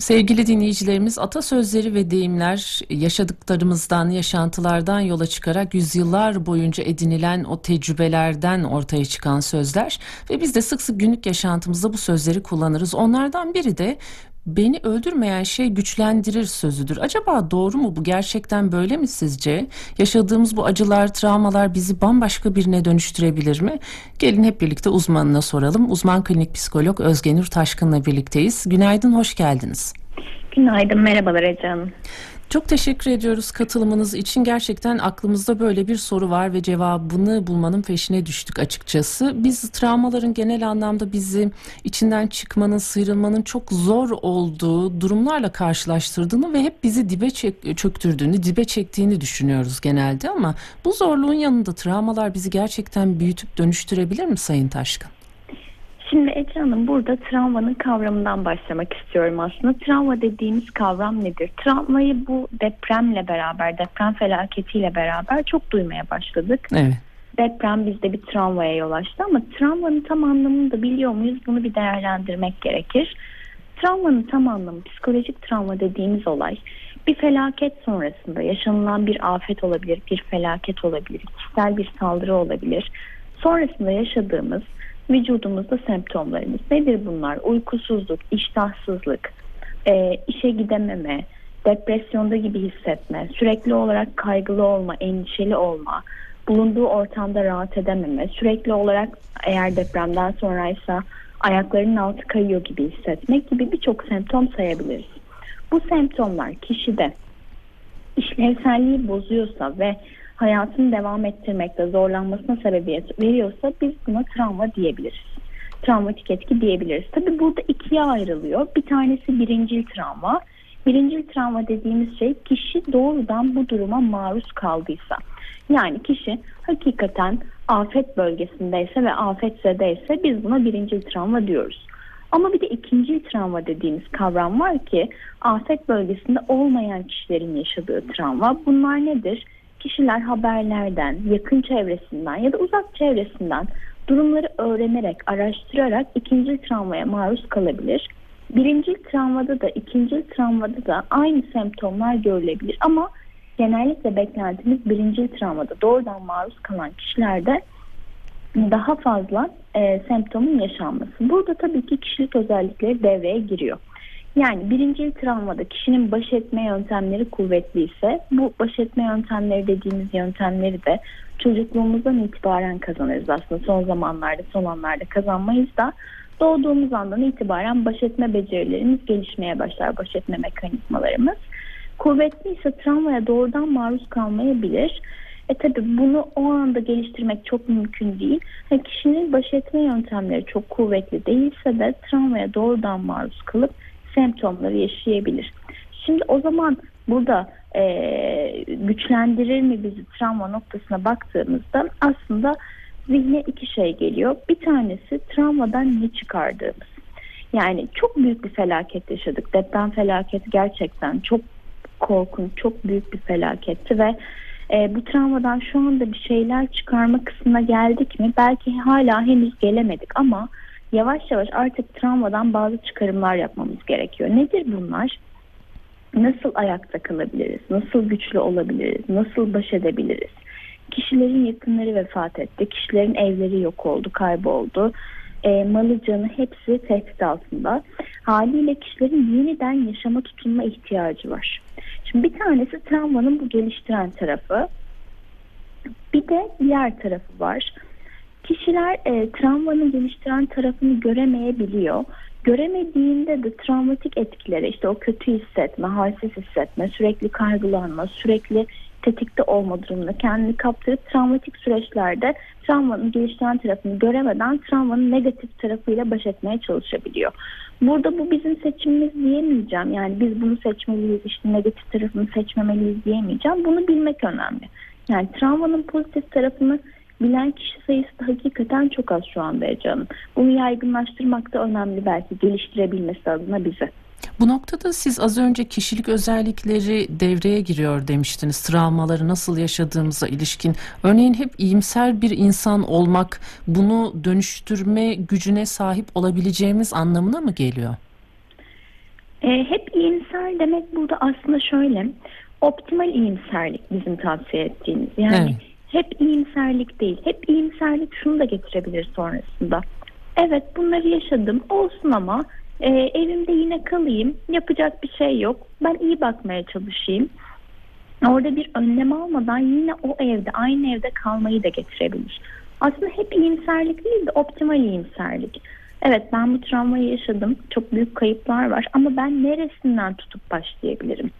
Sevgili dinleyicilerimiz atasözleri ve deyimler yaşadıklarımızdan, yaşantılardan yola çıkarak yüzyıllar boyunca edinilen o tecrübelerden ortaya çıkan sözler ve biz de sık sık günlük yaşantımızda bu sözleri kullanırız. Onlardan biri de beni öldürmeyen şey güçlendirir sözüdür. Acaba doğru mu bu? Gerçekten böyle mi sizce? Yaşadığımız bu acılar, travmalar bizi bambaşka birine dönüştürebilir mi? Gelin hep birlikte uzmanına soralım. Uzman klinik psikolog Özgenür Taşkın'la birlikteyiz. Günaydın, hoş geldiniz. Günaydın, merhabalar Ece Hanım. Çok teşekkür ediyoruz katılımınız için. Gerçekten aklımızda böyle bir soru var ve cevabını bulmanın peşine düştük açıkçası. Biz travmaların genel anlamda bizi içinden çıkmanın, sıyrılmanın çok zor olduğu durumlarla karşılaştırdığını ve hep bizi dibe çek, çöktürdüğünü, dibe çektiğini düşünüyoruz genelde ama bu zorluğun yanında travmalar bizi gerçekten büyütüp dönüştürebilir mi Sayın Taşkın? Şimdi Ece Hanım burada travmanın kavramından başlamak istiyorum aslında. Travma dediğimiz kavram nedir? Travmayı bu depremle beraber, deprem felaketiyle beraber çok duymaya başladık. Evet. Deprem bizde bir travmaya yol açtı ama travmanın tam anlamını da biliyor muyuz? Bunu bir değerlendirmek gerekir. Travmanın tam anlamı, psikolojik travma dediğimiz olay bir felaket sonrasında yaşanılan bir afet olabilir, bir felaket olabilir, kişisel bir saldırı olabilir. Sonrasında yaşadığımız vücudumuzda semptomlarımız. Nedir bunlar? Uykusuzluk, iştahsızlık, e, işe gidememe, depresyonda gibi hissetme, sürekli olarak kaygılı olma, endişeli olma, bulunduğu ortamda rahat edememe, sürekli olarak eğer depremden sonraysa ayaklarının altı kayıyor gibi hissetmek gibi birçok semptom sayabiliriz. Bu semptomlar kişide işlevselliği bozuyorsa ve hayatını devam ettirmekte zorlanmasına sebebiyet veriyorsa biz buna travma diyebiliriz. Travmatik etki diyebiliriz. Tabi burada ikiye ayrılıyor. Bir tanesi birincil travma. Birincil travma dediğimiz şey kişi doğrudan bu duruma maruz kaldıysa. Yani kişi hakikaten afet bölgesindeyse ve afetzedeyse biz buna birincil travma diyoruz. Ama bir de ikinci travma dediğimiz kavram var ki afet bölgesinde olmayan kişilerin yaşadığı travma. Bunlar nedir? Kişiler haberlerden, yakın çevresinden ya da uzak çevresinden durumları öğrenerek, araştırarak ikinci travmaya maruz kalabilir. Birinci travmada da ikinci travmada da aynı semptomlar görülebilir ama genellikle beklentimiz birinci travmada doğrudan maruz kalan kişilerde daha fazla e, semptomun yaşanması. Burada tabii ki kişilik özellikleri devreye giriyor. Yani birinci travmada kişinin baş etme yöntemleri kuvvetliyse bu baş etme yöntemleri dediğimiz yöntemleri de çocukluğumuzdan itibaren kazanırız aslında son zamanlarda son anlarda kazanmayız da doğduğumuz andan itibaren baş etme becerilerimiz gelişmeye başlar baş etme mekanizmalarımız. Kuvvetliyse travmaya doğrudan maruz kalmayabilir. E tabi bunu o anda geliştirmek çok mümkün değil. Yani kişinin baş etme yöntemleri çok kuvvetli değilse de travmaya doğrudan maruz kalıp semptomları yaşayabilir. Şimdi o zaman burada e, güçlendirir mi bizi travma noktasına baktığımızda aslında zihne iki şey geliyor. Bir tanesi travmadan ne çıkardığımız. Yani çok büyük bir felaket yaşadık. Deprem felaketi gerçekten çok korkunç, çok büyük bir felaketti ve e, bu travmadan şu anda bir şeyler çıkarma kısmına geldik mi? Belki hala henüz gelemedik ama yavaş yavaş artık travmadan bazı çıkarımlar yapmamız gerekiyor. Nedir bunlar? Nasıl ayakta kalabiliriz? Nasıl güçlü olabiliriz? Nasıl baş edebiliriz? Kişilerin yakınları vefat etti. Kişilerin evleri yok oldu, kayboldu. E, malı canı hepsi tehdit altında. Haliyle kişilerin yeniden yaşama tutunma ihtiyacı var. Şimdi bir tanesi travmanın bu geliştiren tarafı. Bir de diğer tarafı var kişiler e, travmanın geliştiren tarafını göremeyebiliyor. Göremediğinde de travmatik etkilere işte o kötü hissetme, halsiz hissetme, sürekli kaygılanma, sürekli tetikte olma durumunda kendini kaptırıp travmatik süreçlerde travmanın geliştiren tarafını göremeden travmanın negatif tarafıyla baş etmeye çalışabiliyor. Burada bu bizim seçimimiz diyemeyeceğim. Yani biz bunu seçmeliyiz, işte negatif tarafını seçmemeliyiz diyemeyeceğim. Bunu bilmek önemli. Yani travmanın pozitif tarafını bilen kişi sayısı da hakikaten çok az şu anda canım. Bunu yaygınlaştırmak da önemli belki geliştirebilmesi adına bize. Bu noktada siz az önce kişilik özellikleri devreye giriyor demiştiniz. Travmaları nasıl yaşadığımıza ilişkin. Örneğin hep iyimser bir insan olmak bunu dönüştürme gücüne sahip olabileceğimiz anlamına mı geliyor? E, hep iyimser demek burada aslında şöyle. Optimal iyimserlik bizim tavsiye ettiğimiz. Yani Evet. Hep iyimserlik değil. Hep iyimserlik şunu da getirebilir sonrasında. Evet bunları yaşadım olsun ama e, evimde yine kalayım. Yapacak bir şey yok. Ben iyi bakmaya çalışayım. Orada bir önlem almadan yine o evde aynı evde kalmayı da getirebilir. Aslında hep iyimserlik değil de optimal iyimserlik. Evet ben bu travmayı yaşadım. Çok büyük kayıplar var ama ben neresinden tutup başlayabilirim?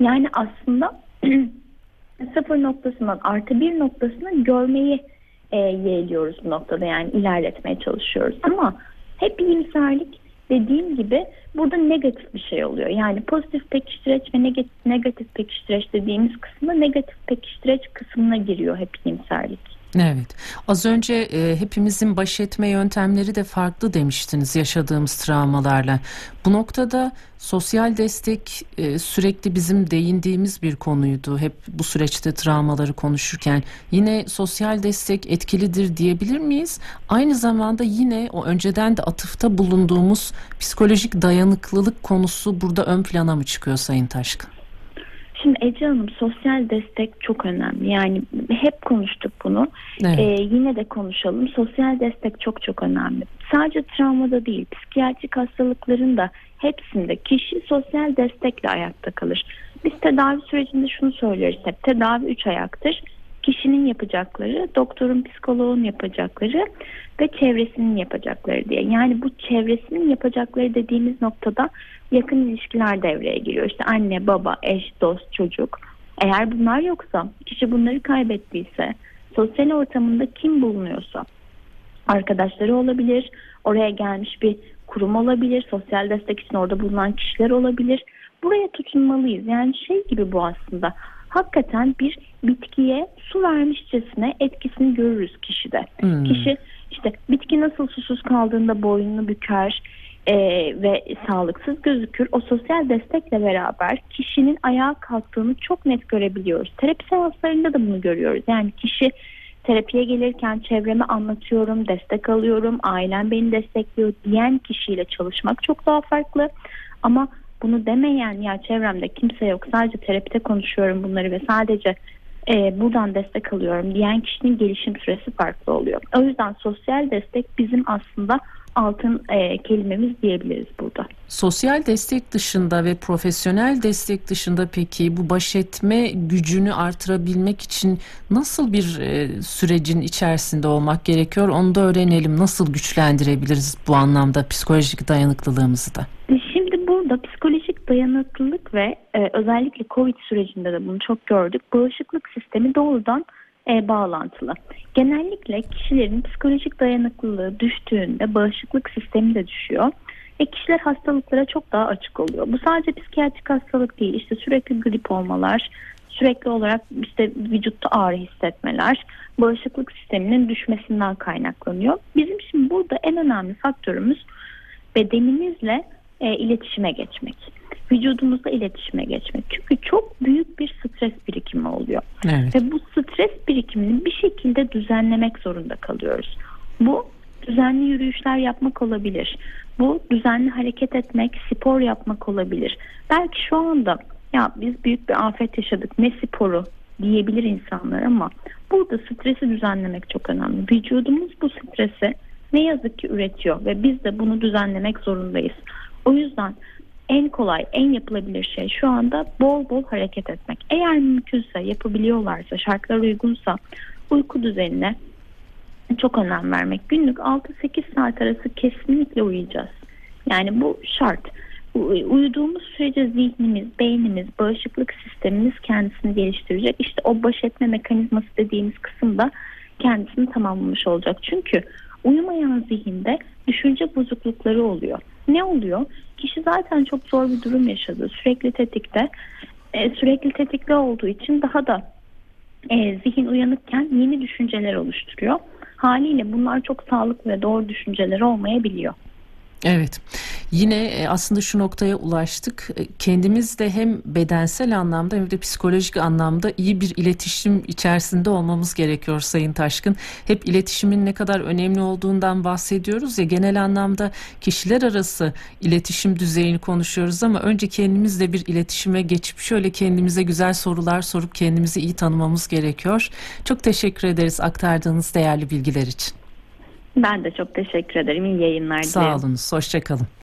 Yani aslında sıfır noktasından artı bir noktasına görmeyi e, yeğliyoruz bu noktada yani ilerletmeye çalışıyoruz. Ama hep iyimserlik dediğim gibi burada negatif bir şey oluyor. Yani pozitif pekiştireç ve negatif, pekiştireç dediğimiz kısımda negatif pekiştireç kısmına giriyor hep iyimserlik. Evet. Az önce e, hepimizin baş etme yöntemleri de farklı demiştiniz yaşadığımız travmalarla. Bu noktada sosyal destek e, sürekli bizim değindiğimiz bir konuydu. Hep bu süreçte travmaları konuşurken yine sosyal destek etkilidir diyebilir miyiz? Aynı zamanda yine o önceden de atıfta bulunduğumuz psikolojik dayanıklılık konusu burada ön plana mı çıkıyor Sayın Taşkın? Şimdi Ece Hanım sosyal destek çok önemli. Yani hep konuştuk bunu. Evet. Ee, yine de konuşalım. Sosyal destek çok çok önemli. Sadece travmada değil, psikiyatrik hastalıkların da hepsinde kişi sosyal destekle ayakta kalır. Biz tedavi sürecinde şunu söyleriz hep. Tedavi üç ayaktır. Kişinin yapacakları, doktorun, psikoloğun yapacakları ve çevresinin yapacakları diye. Yani bu çevresinin yapacakları dediğimiz noktada yakın ilişkiler devreye giriyor. İşte anne, baba, eş, dost, çocuk. Eğer bunlar yoksa, kişi bunları kaybettiyse, sosyal ortamında kim bulunuyorsa, arkadaşları olabilir, oraya gelmiş bir kurum olabilir, sosyal destek için orada bulunan kişiler olabilir. Buraya tutunmalıyız. Yani şey gibi bu aslında. Hakikaten bir bitkiye su vermişçesine etkisini görürüz kişide. Hmm. Kişi işte bitki nasıl susuz kaldığında boynunu büker e, ve sağlıksız gözükür. O sosyal destekle beraber kişinin ayağa kalktığını çok net görebiliyoruz. Terapi seanslarında da bunu görüyoruz. Yani kişi terapiye gelirken çevreme anlatıyorum, destek alıyorum, ailem beni destekliyor diyen kişiyle çalışmak çok daha farklı. Ama bunu demeyen ya çevremde kimse yok sadece terapide konuşuyorum bunları ve sadece e, buradan destek alıyorum diyen kişinin gelişim süresi farklı oluyor. O yüzden sosyal destek bizim aslında altın e, kelimemiz diyebiliriz burada. Sosyal destek dışında ve profesyonel destek dışında peki bu baş etme gücünü artırabilmek için nasıl bir e, sürecin içerisinde olmak gerekiyor? Onu da öğrenelim. Nasıl güçlendirebiliriz bu anlamda psikolojik dayanıklılığımızı da? Şimdi burada psikolojik dayanıklılık ve e, özellikle COVID sürecinde de bunu çok gördük. Bağışıklık sistemi doğrudan e, bağlantılı. Genellikle kişilerin psikolojik dayanıklılığı düştüğünde bağışıklık sistemi de düşüyor. Ve kişiler hastalıklara çok daha açık oluyor. Bu sadece psikiyatrik hastalık değil. İşte sürekli grip olmalar, sürekli olarak işte vücutta ağrı hissetmeler, bağışıklık sisteminin düşmesinden kaynaklanıyor. Bizim şimdi burada en önemli faktörümüz bedenimizle e, iletişime geçmek. Vücudumuzla iletişime geçmek. Çünkü çok büyük bir stres birikimi oluyor. Evet. Ve bu stres birikimini bir şekilde düzenlemek zorunda kalıyoruz. Bu düzenli yürüyüşler yapmak olabilir. Bu düzenli hareket etmek, spor yapmak olabilir. Belki şu anda ya biz büyük bir afet yaşadık ne sporu diyebilir insanlar ama burada stresi düzenlemek çok önemli. Vücudumuz bu stresi ne yazık ki üretiyor ve biz de bunu düzenlemek zorundayız. O yüzden en kolay, en yapılabilir şey şu anda bol bol hareket etmek. Eğer mümkünse, yapabiliyorlarsa, şartlar uygunsa uyku düzenine çok önem vermek. Günlük 6-8 saat arası kesinlikle uyuyacağız. Yani bu şart. Uyuduğumuz sürece zihnimiz, beynimiz, bağışıklık sistemimiz kendisini geliştirecek. İşte o baş etme mekanizması dediğimiz kısımda kendisini tamamlamış olacak. Çünkü uyumayan zihinde düşünce bozuklukları oluyor. Ne oluyor? Kişi zaten çok zor bir durum yaşadı. Sürekli tetikte. E, sürekli tetikte olduğu için daha da e, zihin uyanıkken yeni düşünceler oluşturuyor. Haliyle bunlar çok sağlıklı ve doğru düşünceler olmayabiliyor. Evet. Yine e, aslında şu noktaya ulaştık. E, Kendimiz de hem bedensel anlamda hem de psikolojik anlamda iyi bir iletişim içerisinde olmamız gerekiyor Sayın Taşkın. Hep iletişimin ne kadar önemli olduğundan bahsediyoruz ya genel anlamda kişiler arası iletişim düzeyini konuşuyoruz ama önce kendimizle bir iletişime geçip şöyle kendimize güzel sorular sorup kendimizi iyi tanımamız gerekiyor. Çok teşekkür ederiz aktardığınız değerli bilgiler için. Ben de çok teşekkür ederim. İyi yayınlar dilerim. Sağ olunuz. Hoşçakalın.